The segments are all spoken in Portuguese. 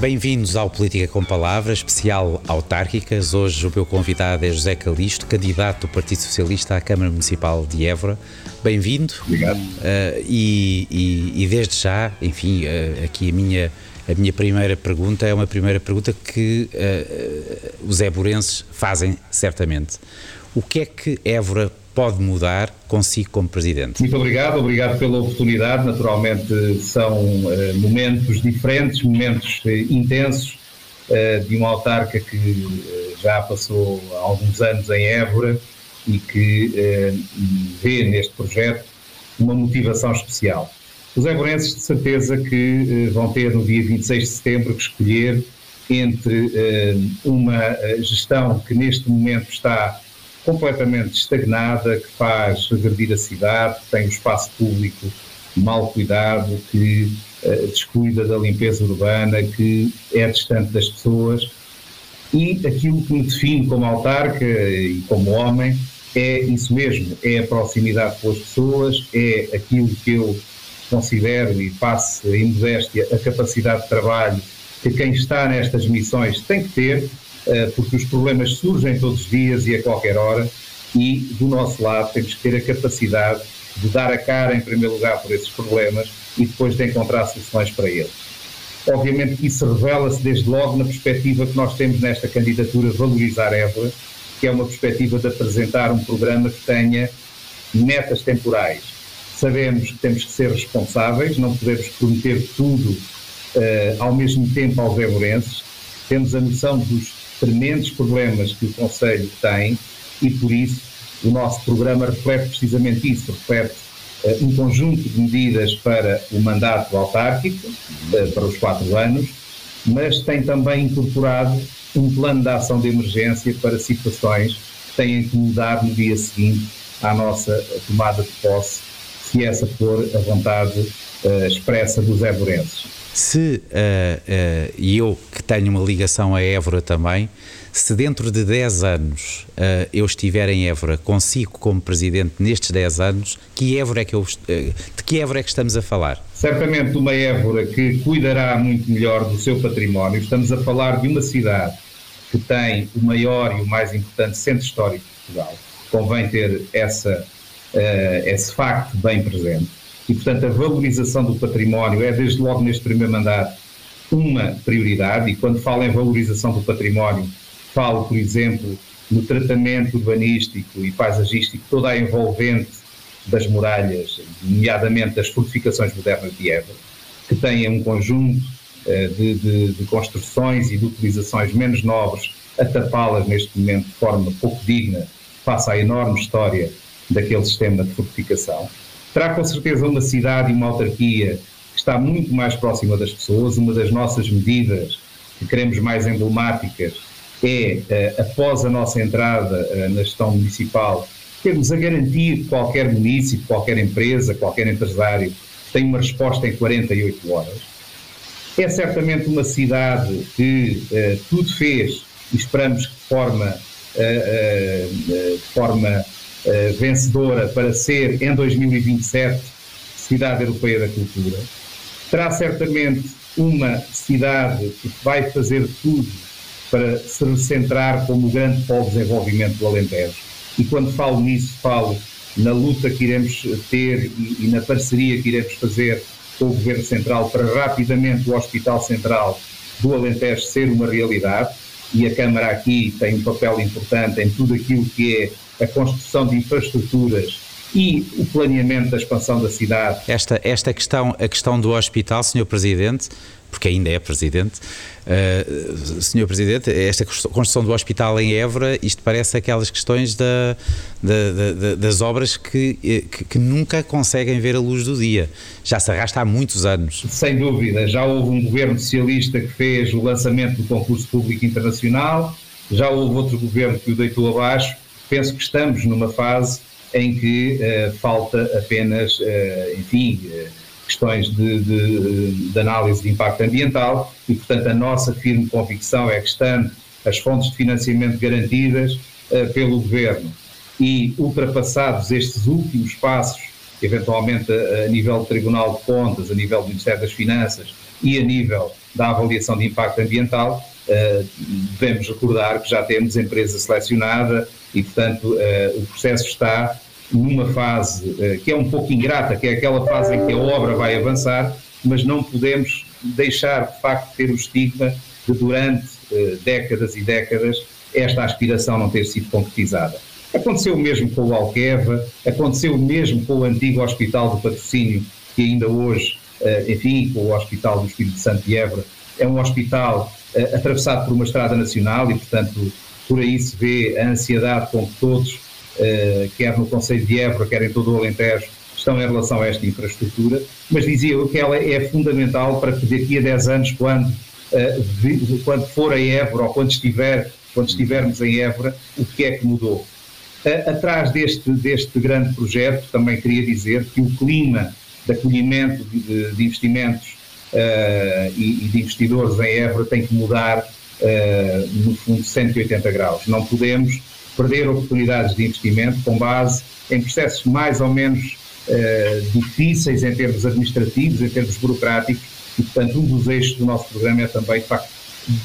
Bem-vindos ao Política com Palavras, especial autárquicas. Hoje o meu convidado é José Calixto, candidato do Partido Socialista à Câmara Municipal de Évora. Bem-vindo. Obrigado. Uh, e, e, e, desde já, enfim, uh, aqui a minha, a minha primeira pergunta é uma primeira pergunta que uh, os évorenses fazem certamente. O que é que Évora pode mudar consigo como Presidente? Muito obrigado, obrigado pela oportunidade. Naturalmente são uh, momentos diferentes, momentos uh, intensos uh, de uma autarca que já passou alguns anos em Évora e que vê neste projeto uma motivação especial. Os évorenses de certeza que vão ter no dia 26 de setembro que escolher entre uma gestão que neste momento está completamente estagnada, que faz regredir a cidade, que tem o espaço público mal cuidado, que uh, descuida da limpeza urbana, que é distante das pessoas. E aquilo que me define como autarca e como homem é isso mesmo, é a proximidade com as pessoas, é aquilo que eu considero e passo em modéstia a capacidade de trabalho que quem está nestas missões tem que ter, porque os problemas surgem todos os dias e a qualquer hora, e do nosso lado temos que ter a capacidade de dar a cara, em primeiro lugar, por esses problemas e depois de encontrar soluções para eles. Obviamente que isso revela-se desde logo na perspectiva que nós temos nesta candidatura Valorizar Évora, que é uma perspectiva de apresentar um programa que tenha metas temporais. Sabemos que temos que ser responsáveis, não podemos prometer tudo uh, ao mesmo tempo aos évorenses. Temos a noção dos tremendos problemas que o Conselho tem e, por isso, o nosso programa reflete precisamente isso, reflete uh, um conjunto de medidas para o mandato autárquico, uh, para os quatro anos, mas tem também incorporado um plano de ação de emergência para situações que têm que mudar no dia seguinte à nossa tomada de posse, se essa for a vontade uh, expressa dos évorenses se uh, uh, eu que tenho uma ligação a Évora também, se dentro de 10 anos uh, eu estiver em Évora, consigo como presidente nestes 10 anos, que Évora é que eu, de que Évora é que estamos a falar? Certamente uma Évora que cuidará muito melhor do seu património. Estamos a falar de uma cidade que tem o maior e o mais importante centro histórico de Portugal. Convém ter essa, esse facto bem presente e, portanto, a valorização do património é, desde logo neste primeiro mandato, uma prioridade. E quando falo em valorização do património, falo, por exemplo, no tratamento urbanístico e paisagístico, toda a envolvente das muralhas, nomeadamente das fortificações modernas de Évora, que têm um conjunto uh, de, de, de, construções e de utilizações menos nobres a tapá-las neste momento de forma pouco digna face à enorme história daquele sistema de fortificação terá com certeza uma cidade e uma autarquia que está muito mais próxima das pessoas. Uma das nossas medidas que queremos mais emblemáticas é, eh, após a nossa entrada eh, na gestão municipal, termos a garantir que qualquer município, qualquer empresa, qualquer empresário tem uma resposta em 48 horas. É certamente uma cidade que uh, tudo fez e esperamos que de forma, uh, uh, de forma uh, vencedora para ser, em 2027, Cidade Europeia da Cultura. Terá certamente uma cidade que vai fazer tudo para se recentrar como grande polo de desenvolvimento do Alentejo. E quando falo nisso, falo na luta que iremos ter e, e na parceria que iremos fazer com o Governo Central para rapidamente o Hospital Central do Alentejo ser uma realidade. E a Câmara aqui tem um papel importante em tudo aquilo que é a construção de infraestruturas e o planeamento da expansão da cidade. Esta, esta questão, a questão do hospital, Sr. Presidente, porque ainda é Presidente, uh, Sr. Presidente, esta construção do hospital em Évora, isto parece aquelas questões da, da, da, das obras que, que, que, nunca conseguem ver a luz do dia. Já se arrasta há muitos anos. Sem dúvida, já houve um governo socialista que fez o lançamento do concurso público internacional, já houve outro governo que o deitou abaixo, penso que estamos numa fase em que uh, falta apenas, uh, enfim, uh, questões de, de, de, análise de impacto ambiental e, portanto, a nossa firme convicção é que estando as fontes de financiamento garantidas pelo Governo e ultrapassados estes últimos passos, eventualmente a, a, nível do Tribunal de Contas, a nível do Ministério das Finanças e a nível da avaliação de impacto ambiental, devemos recordar que já temos empresa selecionada e, portanto, o processo está numa fase que é um pouco ingrata, que é aquela fase em que a obra vai avançar, mas não podemos deixar, de facto, ter o estigma de durante décadas e décadas esta aspiração não ter sido concretizada. Aconteceu o mesmo com o Alqueva, aconteceu o mesmo com o antigo Hospital do Patrocínio, que ainda hoje, eh, enfim, com o Hospital do Espírito Santo de Évora, é um hospital eh, atravessado por uma estrada nacional e, portanto, por aí se vê a ansiedade com que todos, eh, quer no Conselho de Évora, quer em todo o Alentejo, estão em relação a esta infraestrutura, mas dizia eu que ela é fundamental para que daqui a 10 anos, quando, quando for a Évora ou quando estiver quando estivermos em Évora, o que é que mudou. Atrás deste, deste grande projeto, também queria dizer que o clima de acolhimento de, de investimentos e, e, de investidores em Évora tem que mudar, uh, no fundo, 180 graus. Não podemos perder oportunidades de investimento com base em processos mais ou menos uh, difíceis em termos administrativos, em termos burocráticos, e, portanto, um dos eixos do nosso programa é também, de facto,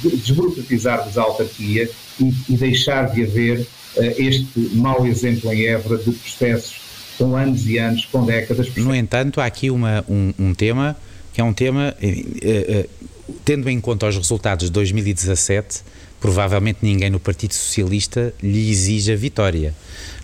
desburocratizarmos a autarquia e, e deixar de haver uh, este mau exemplo em Évora de processos com anos e anos, com décadas. No entanto, há aqui uma, um, um tema que é um tema, uh, uh, tendo em conta os resultados de 2017, provavelmente ninguém no Partido Socialista lhe exige a vitória.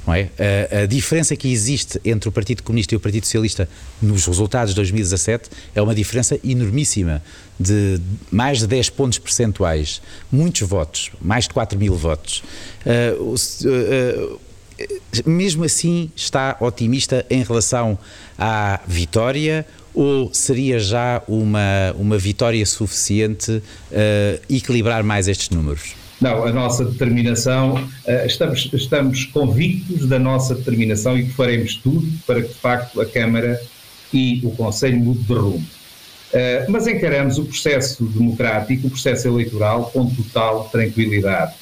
Não é? A, a, diferença que existe entre o Partido Comunista e o Partido Socialista nos resultados de 2017 é uma diferença enormíssima, de mais de 10 pontos percentuais, muitos votos, mais de 4 mil votos. Uh, uh, uh, mesmo assim, está otimista em relação à vitória ou seria já uma, uma vitória suficiente equilibrar mais estes números? Não, a nossa determinação, eh, estamos, estamos convictos da nossa determinação e que faremos tudo para que, de facto, a Câmara e o Conselho mudem de rumo. Eh, mas encaramos o processo democrático, o processo eleitoral, com total tranquilidade.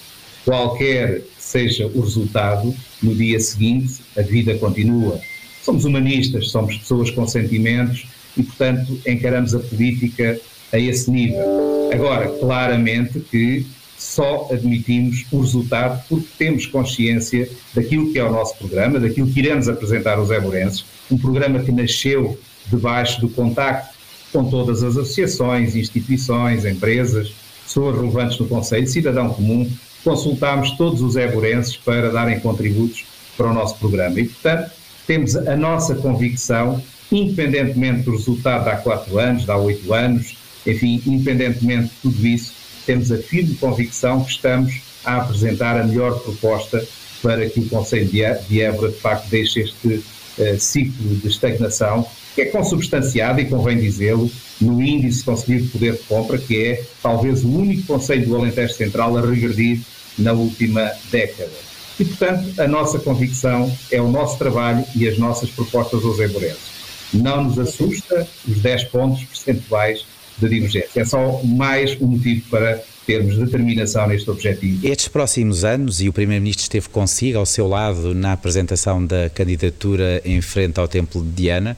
Qualquer seja o resultado, no dia seguinte a vida continua. Somos humanistas, somos pessoas com sentimentos e, portanto, encaramos a política a esse nível. Agora, claramente que só admitimos o resultado porque temos consciência daquilo que é o nosso programa, daquilo que iremos apresentar aos eborenses, um programa que nasceu debaixo do contacto com todas as associações, instituições, empresas, pessoas relevantes no Conselho, cidadão comum, consultámos todos os eborenses para darem contributos para o nosso programa. E, portanto, temos a nossa convicção, independentemente do resultado de há quatro anos, de há oito anos, enfim, independentemente de tudo isso, temos a firme convicção que estamos a apresentar a melhor proposta para que o Conselho de Évora, de facto, deixe este uh, ciclo de estagnação, que é consubstanciado, e convém dizê-lo, no índice conseguido de poder de compra, que é talvez o único Conselho do Alentejo Central a regredir na última década. E, portanto, a nossa convicção é o nosso trabalho e as nossas propostas aos emborenses. Não nos assusta os 10 pontos percentuais de divergência. É só mais um motivo para termos determinação neste objetivo. Estes próximos anos, e o Primeiro-Ministro esteve consigo, ao seu lado, na apresentação da candidatura em frente ao Templo de Diana,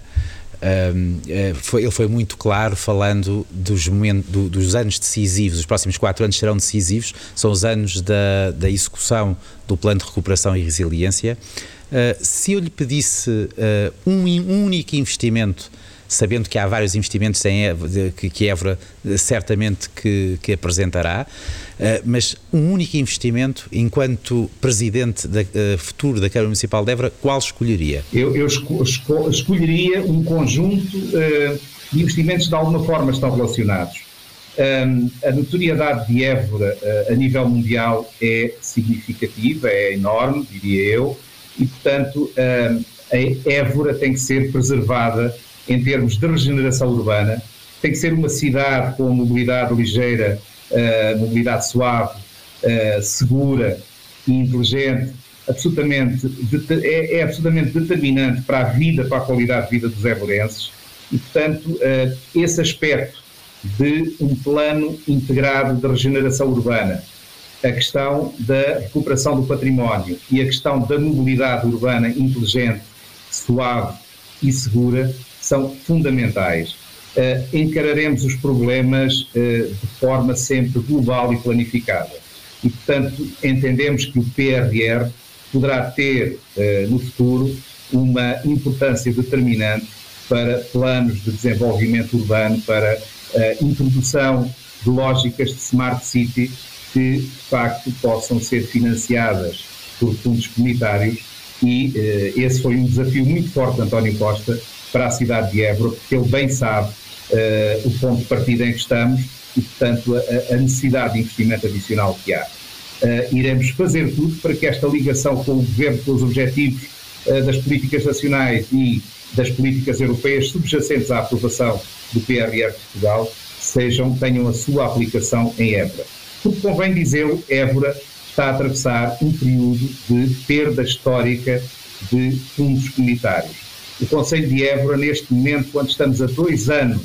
foi, ele foi muito claro falando dos, momentos, do, dos anos decisivos, os próximos quatro anos serão decisivos, são os anos da, da execução do Plano de Recuperação e Resiliência. Uh, se eu lhe pedisse uh, um, um único investimento sabendo que há vários investimentos em que, Évora certamente que, que apresentará, uh, mas um único investimento, enquanto presidente da, uh, futuro da Câmara Municipal de Évora, qual escolheria? Eu, eu esco, esco, escolheria um conjunto uh, de investimentos que de alguma forma estão relacionados. Um, a notoriedade de Évora a nível mundial é significativa, é enorme, diria eu, e portanto a Évora tem que ser preservada em termos de regeneração urbana, tem que ser uma cidade com mobilidade ligeira, uh, mobilidade suave, uh, segura e inteligente, absolutamente, é, é, absolutamente determinante para a vida, para a qualidade de vida dos evorenses e, portanto, uh, esse aspecto de um plano integrado de regeneração urbana, a questão da recuperação do património e a questão da mobilidade urbana inteligente, suave e segura são fundamentais. encararemos os problemas de forma sempre global e planificada. E, portanto, entendemos que o PRR poderá ter no futuro uma importância determinante para planos de desenvolvimento urbano, para a introdução de lógicas de smart city que, de facto, possam ser financiadas por fundos comunitários e esse foi um desafio muito forte de António Costa para a cidade de Évora, porque ele bem sabe eh, o ponto de partida em que estamos e, portanto, a, a necessidade de investimento adicional que há. Uh, iremos fazer tudo para que esta ligação com o governo, com os objetivos uh, das políticas nacionais e das políticas europeias subjacentes à aprovação do PRR de Portugal sejam, tenham a sua aplicação em Évora. Porque convém dizer, Évora está a atravessar um período de perda histórica de fundos comunitários. O Conselho de Évora, neste momento, quando estamos a dois anos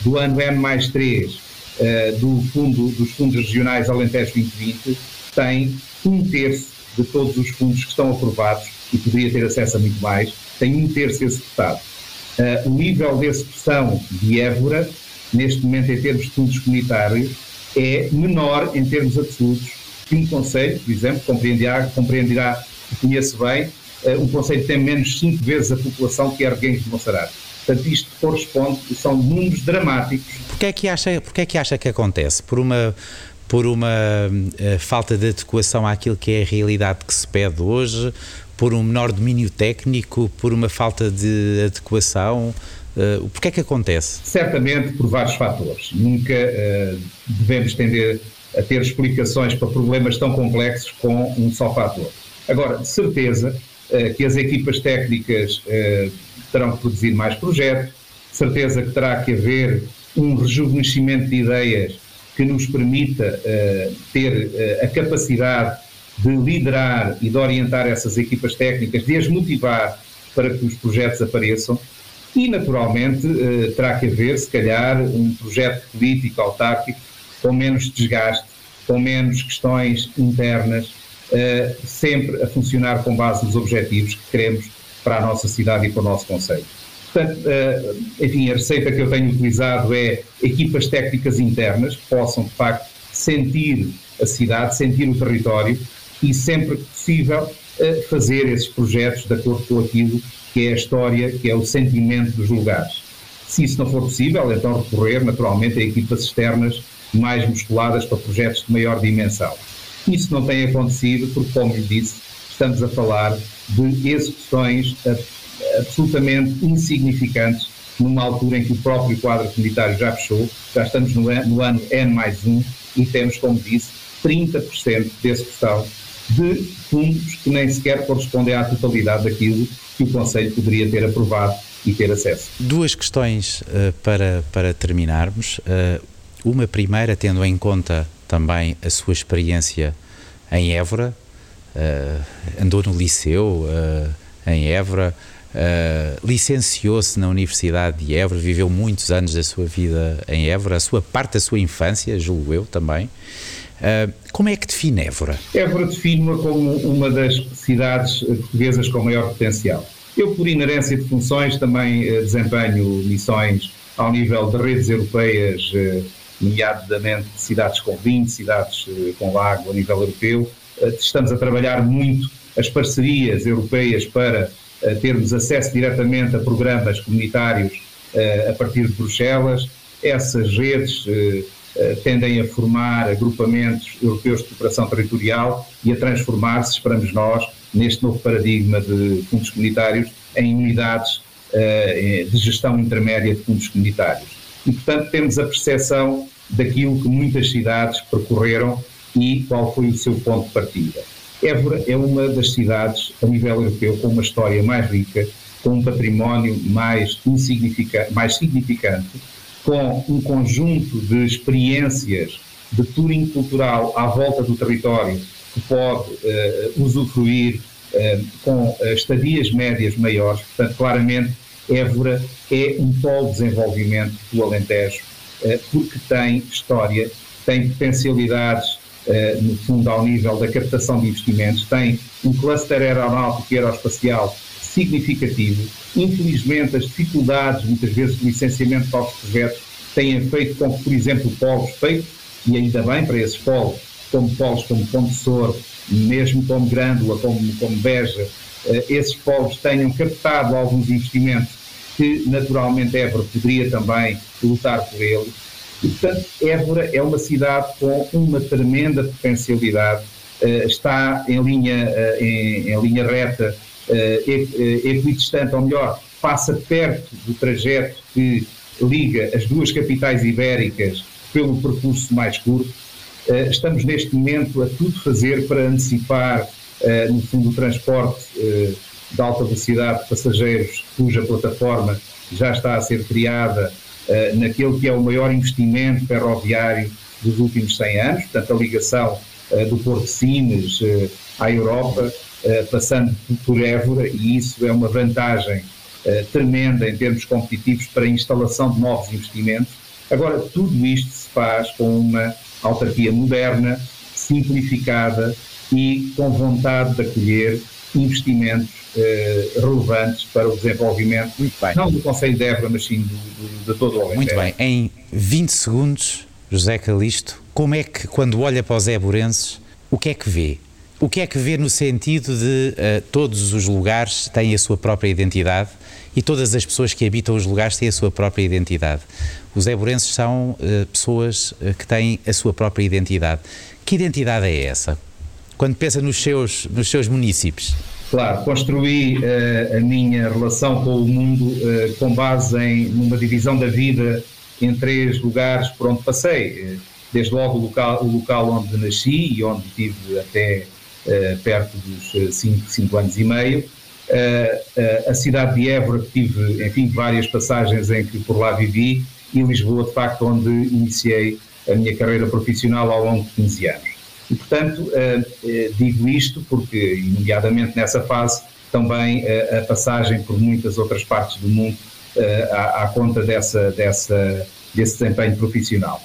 do ano M mais 3 uh, eh, do fundo, dos fundos regionais Alentejo 2020, tem um terço de todos os fundos que estão aprovados e poderia ter acesso a muito mais, tem um terço executado. Uh, o nível de execução de Évora, neste momento em termos de fundos comunitários, é menor em termos absolutos que um conselho, por exemplo, compreenderá, compreenderá conheço bem, uh, um conselho tem menos 5 vezes a população que é de Monserrate. Portanto, isto corresponde, são números dramáticos. Porquê é que acha, porquê é que, acha que acontece? Por uma por uma uh, falta de adequação àquilo que é a realidade que se pede hoje, por um menor domínio técnico, por uma falta de adequação? Uh, Porquê é que acontece? Certamente por vários fatores. Nunca uh, devemos tender a ter explicações para problemas tão complexos com um só fator. Agora, de certeza que as equipas técnicas terão que produzir mais projetos, certeza que terá que haver um rejuvenescimento de ideias que nos permita ter a capacidade de liderar e de orientar essas equipas técnicas, de as motivar para que os projetos apareçam. E, naturalmente, eh, terá que haver, se calhar, um projeto político autárquico com menos desgaste, com menos questões internas, eh, sempre a funcionar com base nos objetivos que queremos para a nossa cidade e para o nosso Conselho. Portanto, eh, enfim, a receita que eu tenho utilizado é equipas técnicas internas que possam, de facto, sentir a cidade, sentir o território e sempre que possível fazer esses projetos de acordo com aquilo que é a história, que é o sentimento dos lugares. Se isso não for possível, então recorrer naturalmente a equipas externas mais musculadas para projetos de maior dimensão. Isso não tem acontecido porque, como lhe disse, estamos a falar de execuções absolutamente insignificantes numa altura em que o próprio quadro comunitário já fechou, já estamos no, no ano N mais 1 e temos, como disse, 30% de execução de fundos que nem sequer correspondem à totalidade daquilo que o Conselho poderia ter aprovado e ter acesso. Duas questões uh, para, para terminarmos. Uh, uma primeira, tendo em conta também a sua experiência em Évora, uh, andou no liceu em Évora, licenciou-se na Universidade de Évora, viveu muitos anos da sua vida em Évora, a sua parte da sua infância, julgo eu também. Uh, como é que define Évora? Évora define-a como uma das cidades portuguesas com maior potencial. Eu, por inerência de funções, também uh, desempenho missões ao nível de redes europeias, uh, nomeadamente cidades com vinho, cidades com lago a nível europeu. estamos a trabalhar muito as parcerias europeias para termos acesso diretamente a programas comunitários a partir de Bruxelas. Essas redes eh, tendem a formar agrupamentos europeus de cooperação territorial e a transformar-se, esperamos nós, neste novo paradigma de fundos comunitários, em unidades eh, de gestão intermédia de fundos comunitários. E, portanto, temos a percepção daquilo que muitas cidades percorreram e qual foi o seu ponto de partida. Évora é uma das cidades, a nível europeu, com uma história mais rica, com um património mais, mais significante com um conjunto de experiências de touring cultural à volta do território que pode uh, usufruir uh, com estadias médias maiores. Portanto, claramente, Évora é um polo de desenvolvimento do Alentejo, uh, porque tem história, tem potencialidades, no fundo, ao nível da captação de investimentos, tem um cluster aeronáutico e aeroespacial significativo. Infelizmente, as dificuldades, muitas vezes, de licenciamento de novos projetos têm feito com que, por exemplo, polos feitos, e ainda bem para esses polos, como polos como Ponte Sor, mesmo como Grândola, como, como Beja, eh, esses polos tenham captado alguns investimentos que naturalmente Évora poderia também lutar por ele. E, portanto, Évora é uma cidade com uma tremenda potencialidade, eh, está em linha, eh, em, em linha reta, equidistante, ou melhor, passa perto do trajeto que liga as duas capitais ibéricas pelo percurso mais curto. Estamos neste momento a tudo fazer para antecipar eh, no fundo, o transporte eh, de alta velocidade de passageiros, cuja plataforma já está a ser criada eh, naquele que é o maior investimento ferroviário dos últimos 100 anos, portanto, a ligação do Porto de Sines à Europa, passando por Évora, e isso é uma vantagem tremenda em termos competitivos para a instalação de novos investimentos. Agora, tudo isto se faz com uma autarquia moderna, simplificada, e com vontade de acolher investimentos eh, relevantes para o desenvolvimento, não do Conselho de Évora, mas sim do, do, de todo o Alentejo. Muito bem, em 20 segundos, José Calisto, como é que, quando olha para os éborenses, o que é que vê? O que é que vê no sentido de uh, todos os lugares têm a sua própria identidade e todas as pessoas que habitam os lugares têm a sua própria identidade? Os éborenses são uh, pessoas uh, que têm a sua própria identidade. Que identidade é essa? Quando pensa nos seus, nos seus municípios? Claro, construí uh, a minha relação com o mundo uh, com base em numa divisão da vida em três lugares por onde passei. Desde logo o local, o local onde nasci e onde tive até uh, perto dos 5 anos e meio. a cidade de Évora, que tive, enfim, várias passagens em que por lá vivi, e Lisboa, de facto, onde iniciei a minha carreira profissional ao longo de 15 anos. E, portanto, eh, eh, digo isto porque, imediatamente nessa fase, também eh, a passagem por muitas outras partes do mundo à, à conta dessa, dessa, desse desempenho profissional.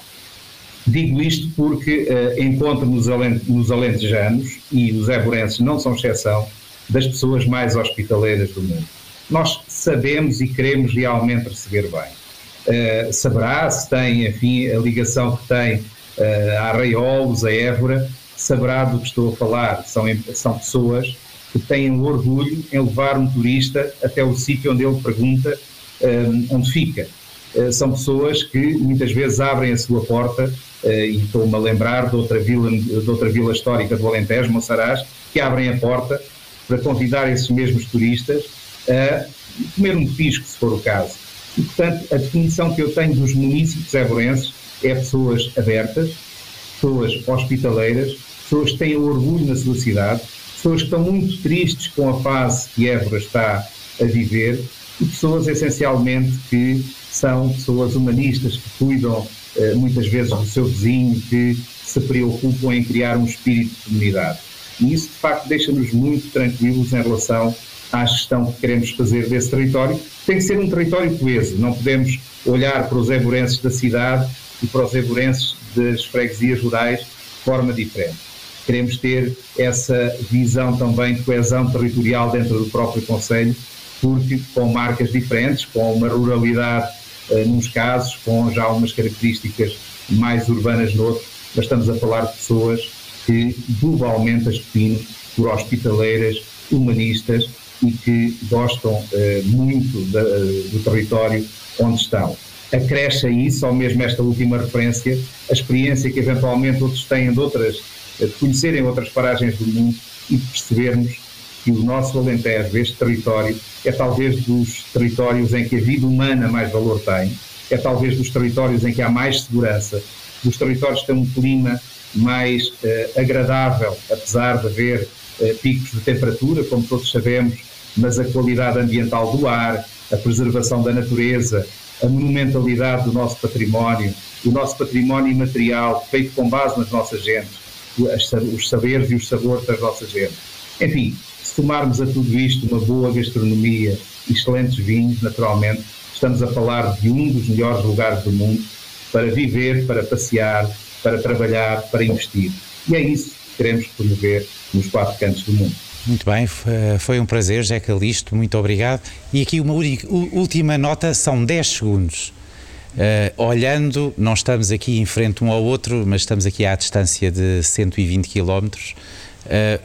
Digo isto porque encontro nos, nos alentejanos, e os éborenses não são exceção, das pessoas mais hospitaleiras do mundo. Nós sabemos e queremos realmente receber bem. saberá se tem, enfim, a ligação que tem uh, a Arraiolos, a Évora, saberá do que estou a falar. São, são pessoas que têm orgulho em levar um turista até o sítio onde ele pergunta um, eh, onde fica. Uh, são pessoas que muitas vezes abrem a sua porta, uh, e estou-me a lembrar de outra, vila, de outra vila histórica do Alentejo, Monsaraz, que abrem a porta para convidar esses mesmos turistas a comer um pisco, se for o caso. E, portanto, a definição que eu tenho dos municípios eborenses é pessoas abertas, pessoas hospitaleiras, pessoas que têm orgulho na sua cidade, pessoas que estão muito tristes com a fase que Évora está a viver e pessoas essencialmente que são pessoas humanistas que cuidam eh, muitas vezes do seu vizinho, que se preocupam em criar um espírito de comunidade. E isso, de facto, deixa-nos muito tranquilos em relação à gestão que queremos fazer desse território. Tem que ser um território coeso, não podemos olhar para os eburenses da cidade e para os eburenses das freguesias rurais de forma diferente. Queremos ter essa visão também de coesão territorial dentro do próprio Conselho, porque com marcas diferentes, com uma ruralidade eh, nos casos, com já umas características mais urbanas noutros, mas estamos a falar de pessoas que globalmente as definem por hospitaleiras, humanistas e que gostam eh, muito da, do território onde estão acresce a isso, ou mesmo esta última referência, a experiência que eventualmente outros têm de outras, de conhecerem outras paragens do mundo e de percebermos que o nosso Alentejo, este território, é talvez dos territórios em que a vida humana mais valor tem, é talvez dos territórios em que há mais segurança, dos territórios que têm um clima mais eh, agradável, apesar de haver eh, picos de temperatura, como todos sabemos, mas a qualidade ambiental do ar, a preservação da natureza, a monumentalidade do nosso património, o nosso património imaterial, feito com base nas nossas gentes, os saberes e os sabores das nossas gentes. Enfim, se tomarmos a tudo isto uma boa gastronomia, excelentes vinhos, naturalmente, estamos a falar de um dos melhores lugares do mundo para viver, para passear, para trabalhar, para investir. E é isso que queremos promover nos quatro cantos do mundo. Muito bem, foi um prazer, José Calixto, muito obrigado. E aqui uma última nota, são 10 segundos. Uh, olhando, não estamos aqui em frente um ao outro, mas estamos aqui à distância de 120 km. Uh,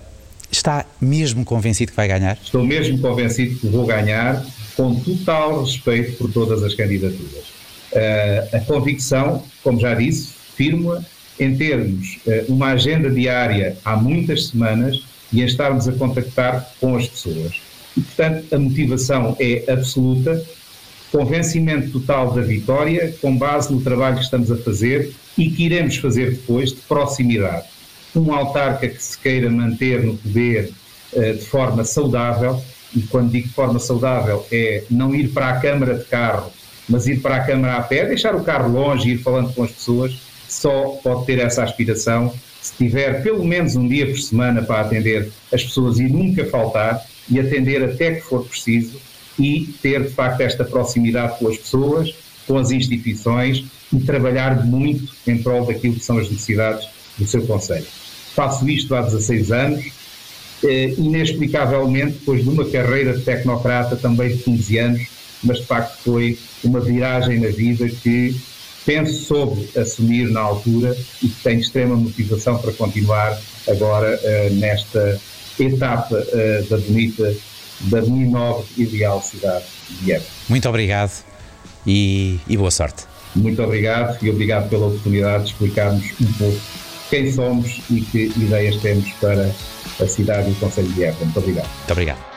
está mesmo convencido que vai ganhar? Estou mesmo convencido que vou ganhar, com total respeito por todas as candidaturas. Uh, a convicção, como já disse, firma em termos uma agenda diária há muitas semanas e em estarmos a contactar com as pessoas. E, portanto, a motivação é absoluta, convencimento total da vitória, com base no trabalho que estamos a fazer e que iremos fazer depois de proximidade. Um autarca que se queira manter no poder uh, de forma saudável, e quando digo de forma saudável é não ir para a Câmara de carro, mas ir para a Câmara a pé, deixar o carro longe e ir falando com as pessoas, só pode ter essa aspiração se tiver pelo menos um dia por semana para atender as pessoas e nunca faltar e atender até que for preciso e ter de facto esta proximidade com as pessoas, com as instituições e trabalhar muito em prol daquilo que são as necessidades do seu Conselho. Faço isto há 16 anos, eh, inexplicavelmente depois de uma carreira de tecnocrata também de 15 anos, mas de facto foi uma viragem na vida que penso soube assumir na altura e que tenho extrema motivação para continuar agora uh, nesta etapa uh, da bonita, da minha nova ideal cidade de Évora. Muito obrigado e, e boa sorte. Muito obrigado e obrigado pela oportunidade de explicarmos um pouco quem somos e que ideias temos para a cidade e o Conselho de Évora. Muito obrigado. Muito obrigado.